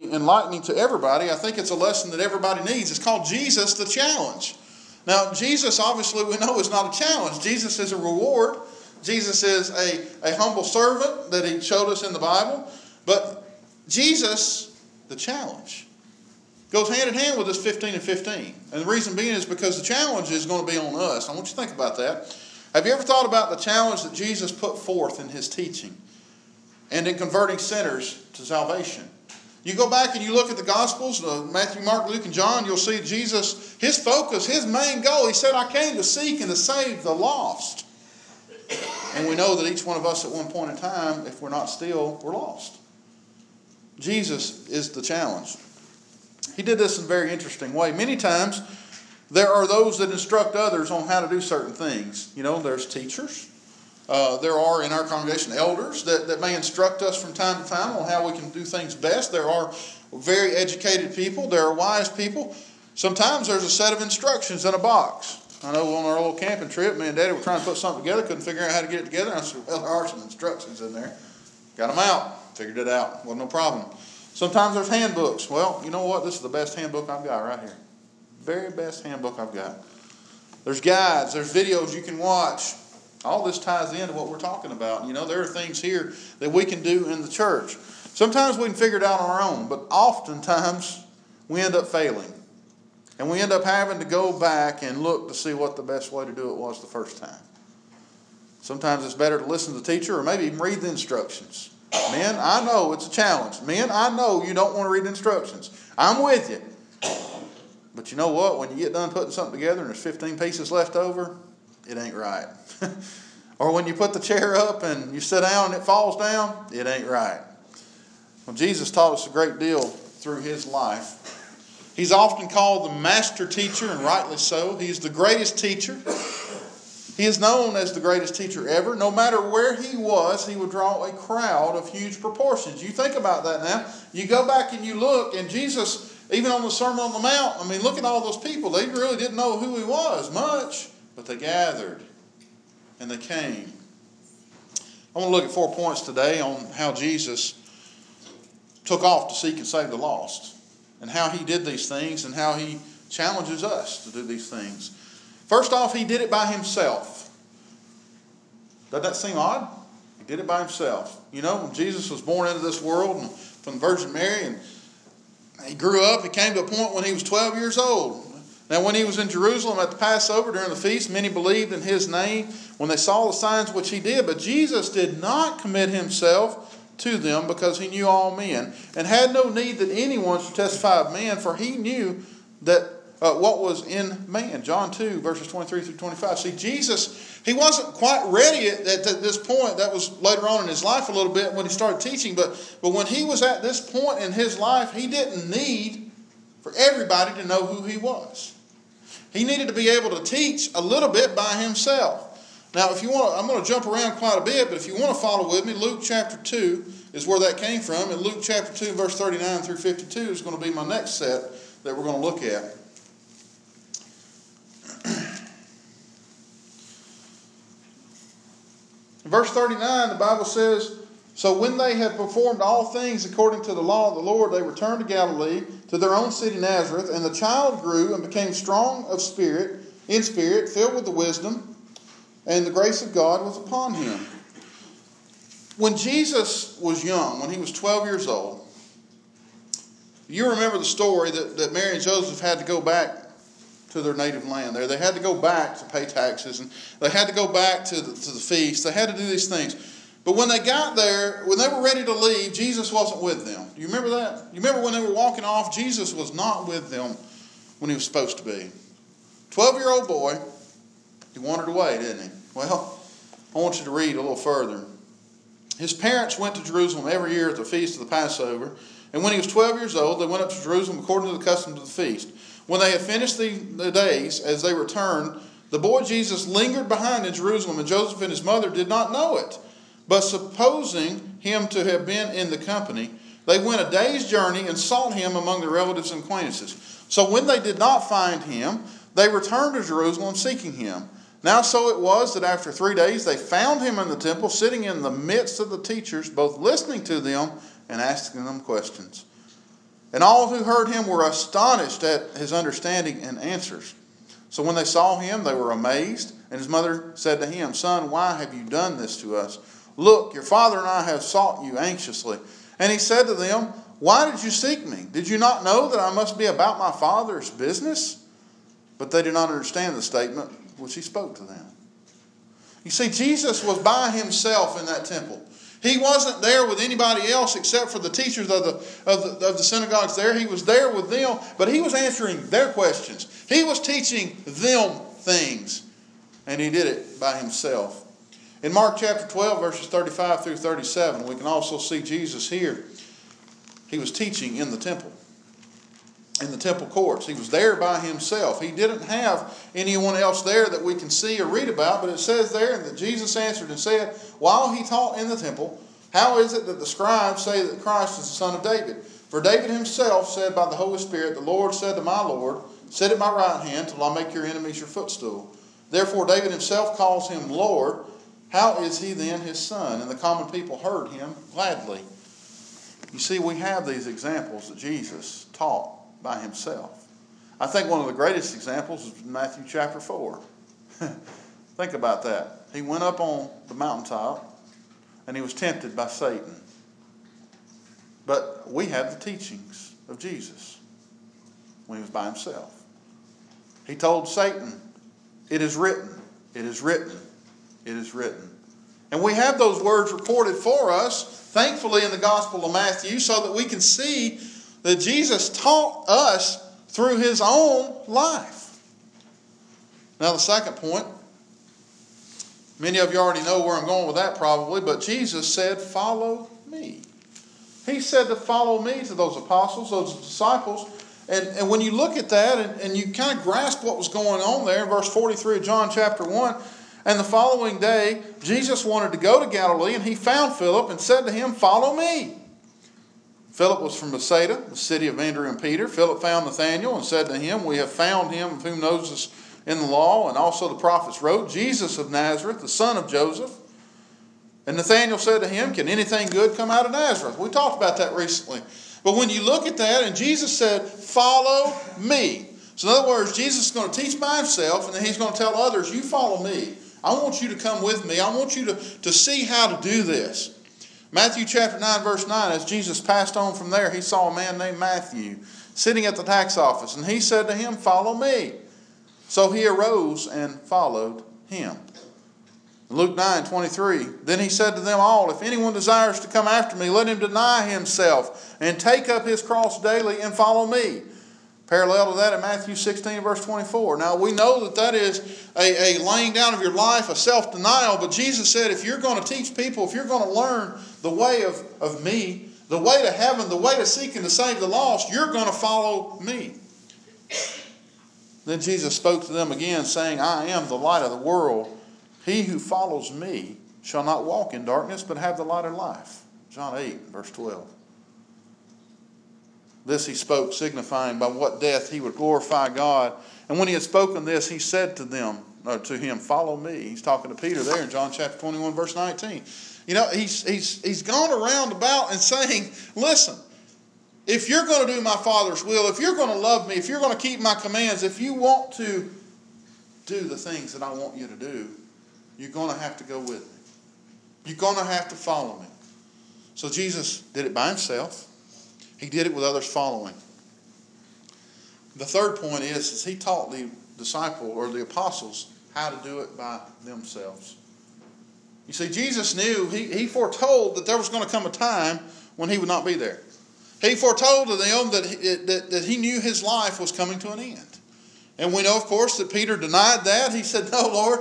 enlightening to everybody. I think it's a lesson that everybody needs. It's called Jesus the Challenge. Now, Jesus, obviously, we know is not a challenge. Jesus is a reward. Jesus is a, a humble servant that he showed us in the Bible. But Jesus, the challenge, goes hand in hand with this 15 and 15. And the reason being is because the challenge is going to be on us. I want you to think about that. Have you ever thought about the challenge that Jesus put forth in his teaching and in converting sinners to salvation? You go back and you look at the Gospels, uh, Matthew, Mark, Luke, and John, you'll see Jesus, his focus, his main goal, he said, I came to seek and to save the lost. And we know that each one of us at one point in time, if we're not still, we're lost. Jesus is the challenge. He did this in a very interesting way. Many times, there are those that instruct others on how to do certain things. You know, there's teachers. Uh, there are in our congregation elders that, that may instruct us from time to time on how we can do things best. There are very educated people. There are wise people. Sometimes there's a set of instructions in a box. I know on our little camping trip, me and Daddy were trying to put something together, couldn't figure out how to get it together. I said, Well, there are some instructions in there. Got them out, figured it out. Wasn't no problem. Sometimes there's handbooks. Well, you know what? This is the best handbook I've got right here. Very best handbook I've got. There's guides, there's videos you can watch. All this ties into what we're talking about. You know, there are things here that we can do in the church. Sometimes we can figure it out on our own, but oftentimes we end up failing. And we end up having to go back and look to see what the best way to do it was the first time. Sometimes it's better to listen to the teacher or maybe even read the instructions. Men, I know it's a challenge. Men, I know you don't want to read instructions. I'm with you. But you know what? When you get done putting something together and there's 15 pieces left over, it ain't right. or when you put the chair up and you sit down and it falls down, it ain't right. Well, Jesus taught us a great deal through his life. He's often called the master teacher, and rightly so. He's the greatest teacher. He is known as the greatest teacher ever. No matter where he was, he would draw a crowd of huge proportions. You think about that now. You go back and you look, and Jesus, even on the Sermon on the Mount, I mean, look at all those people. They really didn't know who he was much, but they gathered and they came. I want to look at four points today on how Jesus took off to seek and save the lost, and how he did these things, and how he challenges us to do these things. First off, he did it by himself. Doesn't that seem odd? He did it by himself. You know, when Jesus was born into this world from the Virgin Mary, and he grew up, he came to a point when he was 12 years old. Now, when he was in Jerusalem at the Passover during the feast, many believed in his name when they saw the signs which he did. But Jesus did not commit himself to them because he knew all men and had no need that anyone should testify of men, for he knew that uh, what was in man. John 2, verses 23 through 25. See, Jesus, he wasn't quite ready at, at, at, this point. That was later on in his life a little bit when he started teaching. But, but when he was at this point in his life, he didn't need for everybody to know who he was. He needed to be able to teach a little bit by himself. Now, if you want, I'm going to jump around quite a bit, but if you want to follow with me, Luke chapter 2 is where that came from. And Luke chapter 2, verse 39 through 52 is going to be my next set that we're going to look at. Verse 39, the Bible says, So when they had performed all things according to the law of the Lord, they returned to Galilee, to their own city Nazareth, and the child grew and became strong of spirit, in spirit, filled with the wisdom, and the grace of God was upon him. When Jesus was young, when he was 12 years old, you remember the story that, that Mary and Joseph had to go back to their native land there. They had to go back to pay taxes and they had to go back to the, to the feast. They had to do these things. But when they got there, when they were ready to leave, Jesus wasn't with them. Do you remember that? You remember when they were walking off? Jesus was not with them when he was supposed to be. 12 year old boy, he wandered away, didn't he? Well, I want you to read a little further. His parents went to Jerusalem every year at the feast of the Passover. And when he was 12 years old, they went up to Jerusalem according to the custom of the feast. When they had finished the, the days, as they returned, the boy Jesus lingered behind in Jerusalem, and Joseph and his mother did not know it. But supposing him to have been in the company, they went a day's journey and sought him among their relatives and acquaintances. So when they did not find him, they returned to Jerusalem seeking him. Now, so it was that after three days they found him in the temple, sitting in the midst of the teachers, both listening to them and asking them questions. And all who heard him were astonished at his understanding and answers. So when they saw him, they were amazed. And his mother said to him, Son, why have you done this to us? Look, your father and I have sought you anxiously. And he said to them, Why did you seek me? Did you not know that I must be about my father's business? But they did not understand the statement which he spoke to them. You see, Jesus was by himself in that temple. He wasn't there with anybody else except for the teachers of the, of the, of the synagogues there. He was there with them, but he was answering their questions. He was teaching them things, and he did it by himself. In Mark chapter 12, verses 35 through 37, we can also see Jesus here. He was teaching in the temple in the temple courts. He was there by himself. He didn't have anyone else there that we can see or read about, but it says there that Jesus answered and said, While he taught in the temple, how is it that the scribes say that Christ is the son of David? For David himself said by the Holy Spirit, The Lord said to my Lord, Sit at my right hand till I make your enemies your footstool. Therefore, David himself calls him Lord. How is he then his son? And the common people heard him gladly. You see, we have these examples that Jesus taught by himself. I think one of the greatest examples is Matthew chapter 4. think about that. He went up on the mountaintop and he was tempted by Satan. But we have the teachings of Jesus when he was by himself. He told Satan, It is written, it is written, it is written. And we have those words recorded for us, thankfully, in the Gospel of Matthew, so that we can see that Jesus taught us through his own life. Now, the second point, many of you already know where I'm going with that probably, but Jesus said, Follow me. He said to follow me to those apostles, those disciples. And, and when you look at that and, and you kind of grasp what was going on there verse 43 of John chapter 1, and the following day, Jesus wanted to go to Galilee, and he found Philip and said to him, Follow me. Philip was from Bethsaida, the city of Andrew and Peter. Philip found Nathanael and said to him, We have found him of whom Moses in the law and also the prophets wrote, Jesus of Nazareth, the son of Joseph. And Nathanael said to him, Can anything good come out of Nazareth? We talked about that recently. But when you look at that, and Jesus said, Follow me. So, in other words, Jesus is going to teach by himself, and then he's going to tell others, You follow me. I want you to come with me. I want you to, to see how to do this. Matthew chapter 9, verse 9, as Jesus passed on from there, he saw a man named Matthew sitting at the tax office, and he said to him, Follow me. So he arose and followed him. Luke 9, 23, then he said to them all, If anyone desires to come after me, let him deny himself and take up his cross daily and follow me. Parallel to that in Matthew 16, verse 24. Now, we know that that is a, a laying down of your life, a self denial, but Jesus said if you're going to teach people, if you're going to learn the way of, of me, the way to heaven, the way to seeking to save the lost, you're going to follow me. Then Jesus spoke to them again, saying, I am the light of the world. He who follows me shall not walk in darkness, but have the light of life. John 8, verse 12. This he spoke, signifying by what death he would glorify God. And when he had spoken this, he said to them, or to him, Follow me. He's talking to Peter there in John chapter 21, verse 19. You know, he's, he's, he's gone around about and saying, Listen, if you're going to do my Father's will, if you're going to love me, if you're going to keep my commands, if you want to do the things that I want you to do, you're going to have to go with me. You're going to have to follow me. So Jesus did it by himself. He did it with others following. The third point is, is he taught the disciple or the apostles how to do it by themselves. You see, Jesus knew, he, he foretold that there was going to come a time when he would not be there. He foretold to them that he, that, that he knew his life was coming to an end. And we know, of course, that Peter denied that. He said, No, Lord,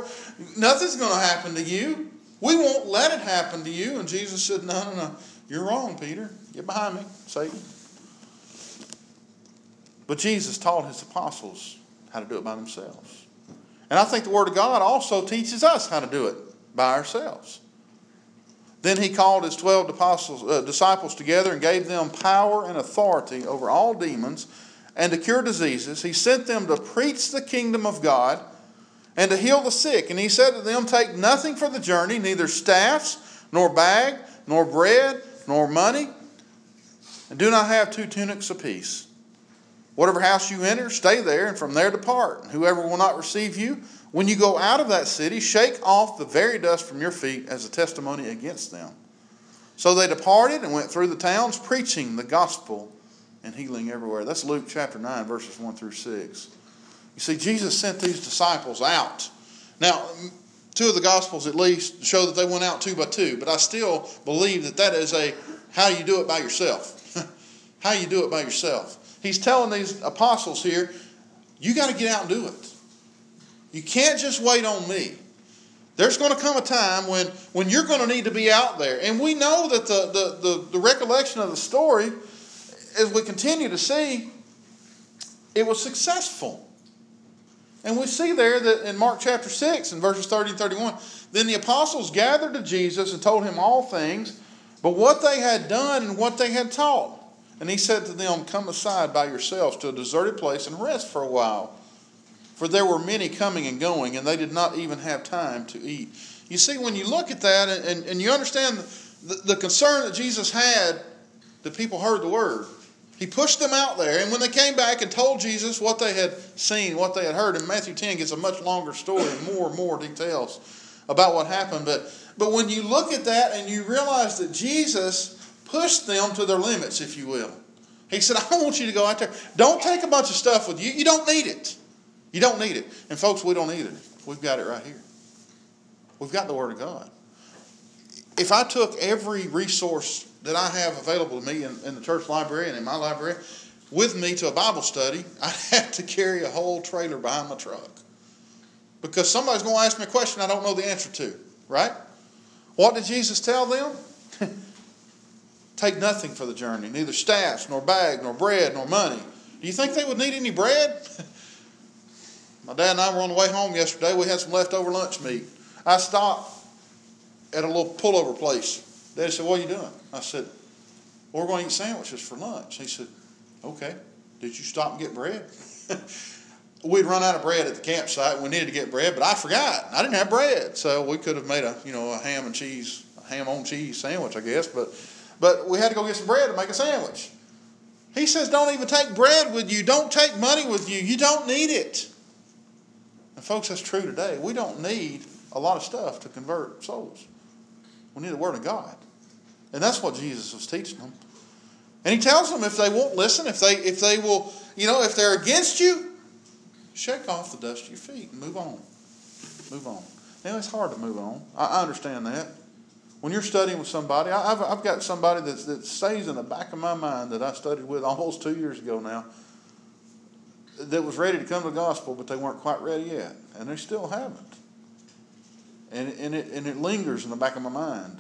nothing's going to happen to you. We won't let it happen to you. And Jesus said, No, no, no. You're wrong, Peter. Get behind me, Satan. But Jesus taught his apostles how to do it by themselves. And I think the Word of God also teaches us how to do it by ourselves. Then he called his 12 apostles, uh, disciples together and gave them power and authority over all demons and to cure diseases. He sent them to preach the kingdom of God and to heal the sick. And he said to them, Take nothing for the journey, neither staffs, nor bag, nor bread, nor money, And do not have two tunics apiece. Whatever house you enter, stay there, and from there depart. And whoever will not receive you, when you go out of that city, shake off the very dust from your feet as a testimony against them. So they departed and went through the towns, preaching the gospel and healing everywhere. That's Luke chapter 9, verses 1 through 6. You see, Jesus sent these disciples out. Now, two of the gospels at least show that they went out two by two, but I still believe that that is a how you do it by yourself. how you do it by yourself. He's telling these apostles here, you got to get out and do it. You can't just wait on me. There's going to come a time when, when you're going to need to be out there. And we know that the, the, the, the recollection of the story, as we continue to see, it was successful. And we see there that in Mark chapter 6 and verses 30 and 31, then the apostles gathered to Jesus and told him all things, but what they had done and what they had taught. And he said to them, Come aside by yourselves to a deserted place and rest for a while. For there were many coming and going, and they did not even have time to eat. You see, when you look at that and, and, you understand the, the concern that Jesus had that people heard the word, he pushed them out there. And when they came back and told Jesus what they had seen, what they had heard, and Matthew 10 gets a much longer story and more and more details about what happened. But, but when you look at that and you realize that Jesus pushed them to their limits, if you will. He said, I want you to go out there. Don't take a bunch of stuff with you. You don't need it. You don't need it. And folks, we don't it. We've got it right here. We've got the Word of God. If I took every resource that I have available to me in, in the church library and in my library with me to a Bible study, I'd have to carry a whole trailer behind my truck. Because somebody's going to ask me a question I don't know the answer to, right? What did Jesus tell them? Take nothing for the journey, neither staffs, nor bag, nor bread, nor money. Do you think they would need any bread? My dad and I were on the way home yesterday. We had some leftover lunch meat. I stopped at a little pullover place. Dad said, What are you doing? I said, well, We're going to eat sandwiches for lunch. He said, Okay. Did you stop and get bread? We'd run out of bread at the campsite. We needed to get bread, but I forgot. I didn't have bread. So we could have made a, you know, a ham and cheese, a ham on cheese sandwich, I guess. But but we had to go get some bread to make a sandwich. He says, Don't even take bread with you. Don't take money with you. You don't need it. And, folks, that's true today. We don't need a lot of stuff to convert souls. We need the Word of God. And that's what Jesus was teaching them. And he tells them if they won't listen, if they if they will, you know, if they're against you, shake off the dust of your feet and move on. Move on. Now it's hard to move on. I understand that. When you're studying with somebody, I've, I've got somebody that's, that stays in the back of my mind that I studied with almost two years ago now that was ready to come to the gospel, but they weren't quite ready yet. And they still haven't. And, and, it, and it lingers in the back of my mind.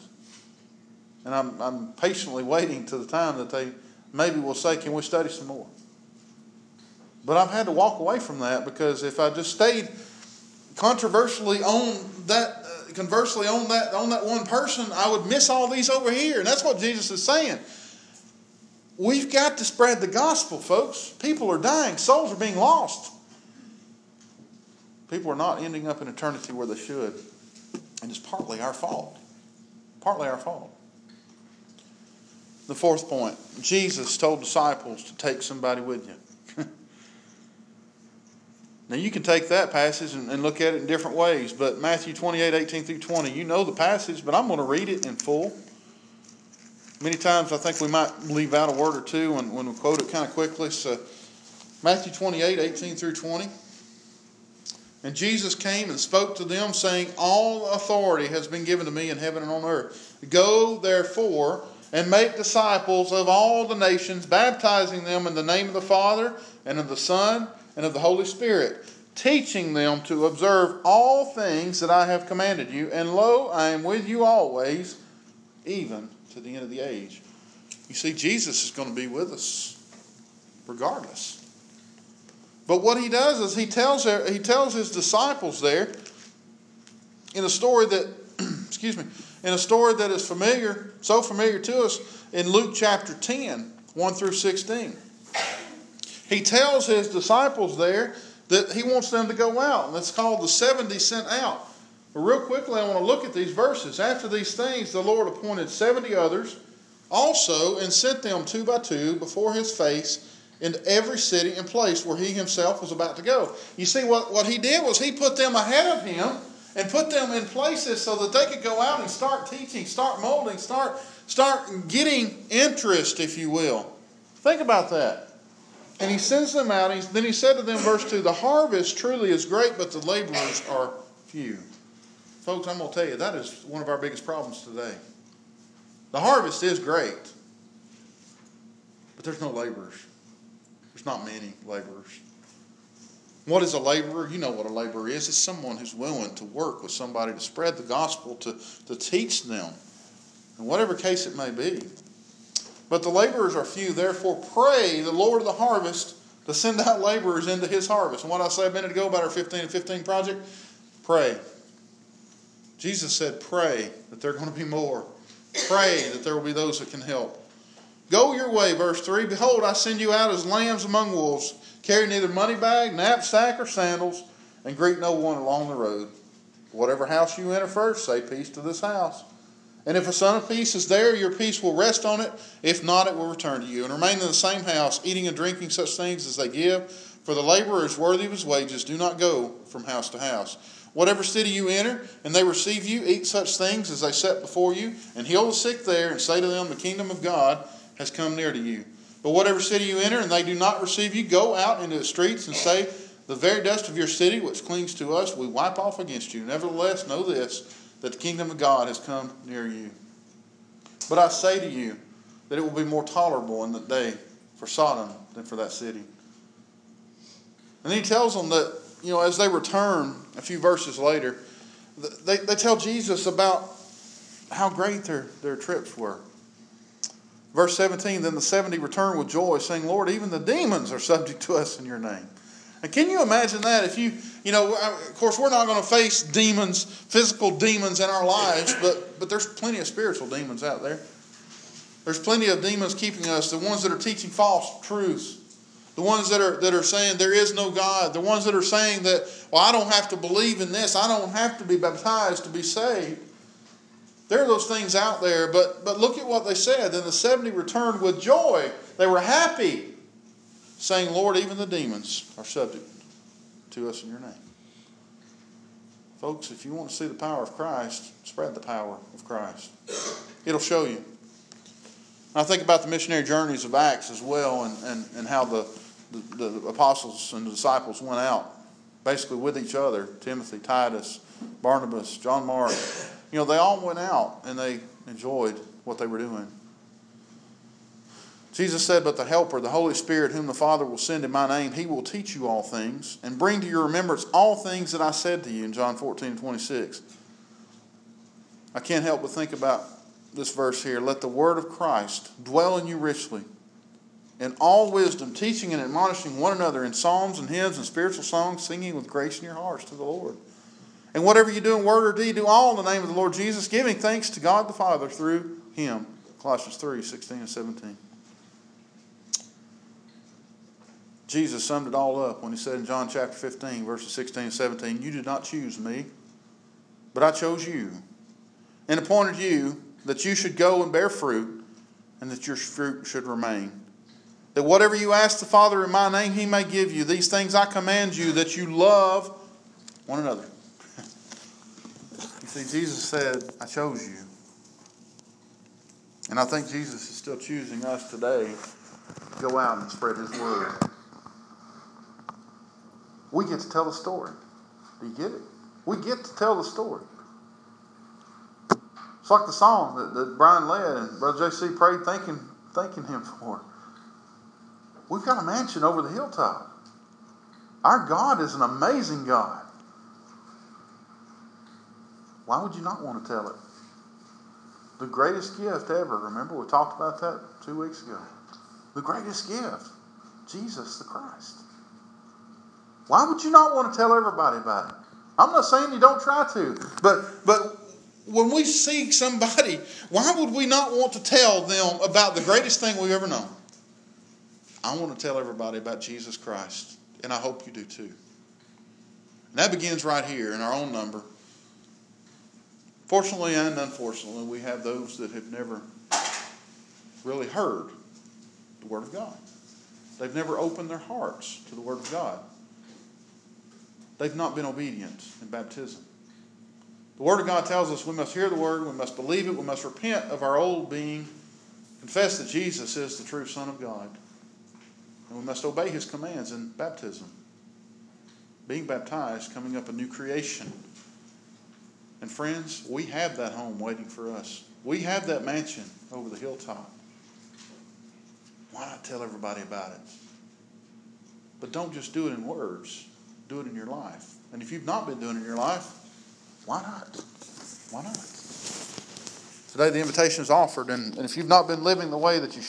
And I'm, I'm patiently waiting to the time that they maybe will say, Can we study some more? But I've had to walk away from that because if I just stayed controversially on that uh, conversely on that on that one person, I would miss all these over here. And that's what Jesus is saying. We've got to spread the gospel, folks. People are dying, souls are being lost. People are not ending up in eternity where they should. And it's partly our fault. Partly our fault. The fourth point Jesus told disciples to take somebody with you. Now, you can take that passage and, and, look at it in different ways, but Matthew 28 18 through 20, you know the passage, but I'm going to read it in full. Many times I think we might leave out a word or two when, when we quote it kind of quickly. So, Matthew 28 18 through 20. And Jesus came and spoke to them, saying, All authority has been given to me in heaven and on earth. Go, therefore, and make disciples of all the nations, baptizing them in the name of the Father, and of the Son, and of the Holy Spirit, teaching them to observe all things that I have commanded you. And lo, I am with you always, even to the end of the age. You see, Jesus is going to be with us regardless. But what he does is he tells, he tells his disciples there in a story that, excuse me, in a story that is familiar, so familiar to us in Luke chapter 10, 1 through 16 he tells his disciples there that he wants them to go out, and it's called the 70 sent out. But real quickly, I want to look at these verses. After these things, the Lord appointed 70 others also and sent them two by two before his face into every city and place where he himself was about to go. You see, what, what he did was he put them ahead of him and put them in places so that they could go out and start teaching, start molding, start, start getting interest, if you will. Think about that. And he sends them out. And then he said to them, verse 2 The harvest truly is great, but the laborers are few. Folks, I'm going to tell you, that is one of our biggest problems today. The harvest is great, but there's no laborers. There's not many laborers. What is a laborer? You know what a laborer is. It's someone who's willing to work with somebody to spread the gospel, to, to teach them, in whatever case it may be. But the laborers are few. Therefore, pray the Lord of the harvest to send out laborers into his harvest. And what I said a minute ago about our 15 and 15 project, pray. Jesus said, pray that there are going to be more. Pray that there will be those that can help. Go your way, verse 3. Behold, I send you out as lambs among wolves. Carry neither money bag, knapsack, or sandals, and greet no one along the road. Whatever house you enter first, say peace to this house. And if a son of peace is there, your peace will rest on it. If not, it will return to you. And remain in the same house, eating and drinking such things as they give. For the laborer is worthy of his wages. Do not go from house to house. Whatever city you enter, and they receive you, eat such things as they set before you, and heal the sick there, and say to them, The kingdom of God has come near to you. But whatever city you enter, and they do not receive you, go out into the streets and say, The very dust of your city, which clings to us, we wipe off against you. Nevertheless, know this that the kingdom of God has come near you. But I say to you that it will be more tolerable in the day for Sodom than for that city. And he tells them that, you know, as they return a few verses later, they, they tell Jesus about how great their, their trips were. Verse 17 Then the 70 returned with joy, saying, Lord, even the demons are subject to us in your name. And can you imagine that? If you, you know, of course, we're not going to face demons, physical demons in our lives, but, but there's plenty of spiritual demons out there. There's plenty of demons keeping us, the ones that are teaching false truths, the ones that are, that are saying there is no God, the ones that are saying that, well, I don't have to believe in this, I don't have to be baptized to be saved. There are those things out there, but, but look at what they said. Then the 70 returned with joy. They were happy saying, Lord, even the demons are subject to us in your name. Folks, if you want to see the power of Christ, spread the power of Christ. It'll show you. I think about the missionary journeys of Acts as well and, and, and how the, the, the apostles and the disciples went out basically with each other Timothy, Titus, Barnabas, John Mark. You know, they all went out and they enjoyed what they were doing. Jesus said, But the Helper, the Holy Spirit, whom the Father will send in my name, he will teach you all things and bring to your remembrance all things that I said to you in John 14 26. I can't help but think about this verse here. Let the word of Christ dwell in you richly, in all wisdom, teaching and admonishing one another in psalms and hymns and spiritual songs, singing with grace in your hearts to the Lord. And whatever you do in word or deed, do all in the name of the Lord Jesus, giving thanks to God the Father through him. Colossians 3 16 and 17. Jesus summed it all up when he said in John chapter 15, verses 16 and 17, You did not choose me, but I chose you and appointed you that you should go and bear fruit and that your fruit should remain. That whatever you ask the Father in my name, he may give you. These things I command you that you love one another. See, Jesus said, I chose you. And I think Jesus is still choosing us today to go out and spread his word we get to tell the story. Do you get it? We get to tell the story. It's like the song that, that Brian led and Brother JC prayed thanking, thanking him for. We've got a mansion over the hilltop. Our God is an amazing God. Why would you not want to tell it? The greatest gift ever. Remember, we talked about that two weeks ago. The greatest gift Jesus the Christ. Why would you not want to tell everybody about it? I'm not saying you don't try to, but but when we see somebody, why would we not want to tell them about the greatest thing we've ever known? I want to tell everybody about Jesus Christ, and I hope you do too. And that begins right here in our own number. Fortunately and unfortunately, we have those that have never really heard the Word of God. They've never opened their hearts to the Word of God. They've not been obedient in baptism. The Word of God tells us we must hear the Word, we must believe it, we must repent of our old being, confess that Jesus is the true Son of God, and we must obey His commands in baptism. Being baptized, coming up a new creation. And friends, we have that home waiting for us. We have that mansion over the hilltop. Why not tell everybody about it? But don't just do it in words, do it in your life. And if you've not been doing it in your life, why not? Why not? Today the invitation is offered, and, and if you've not been living the way that you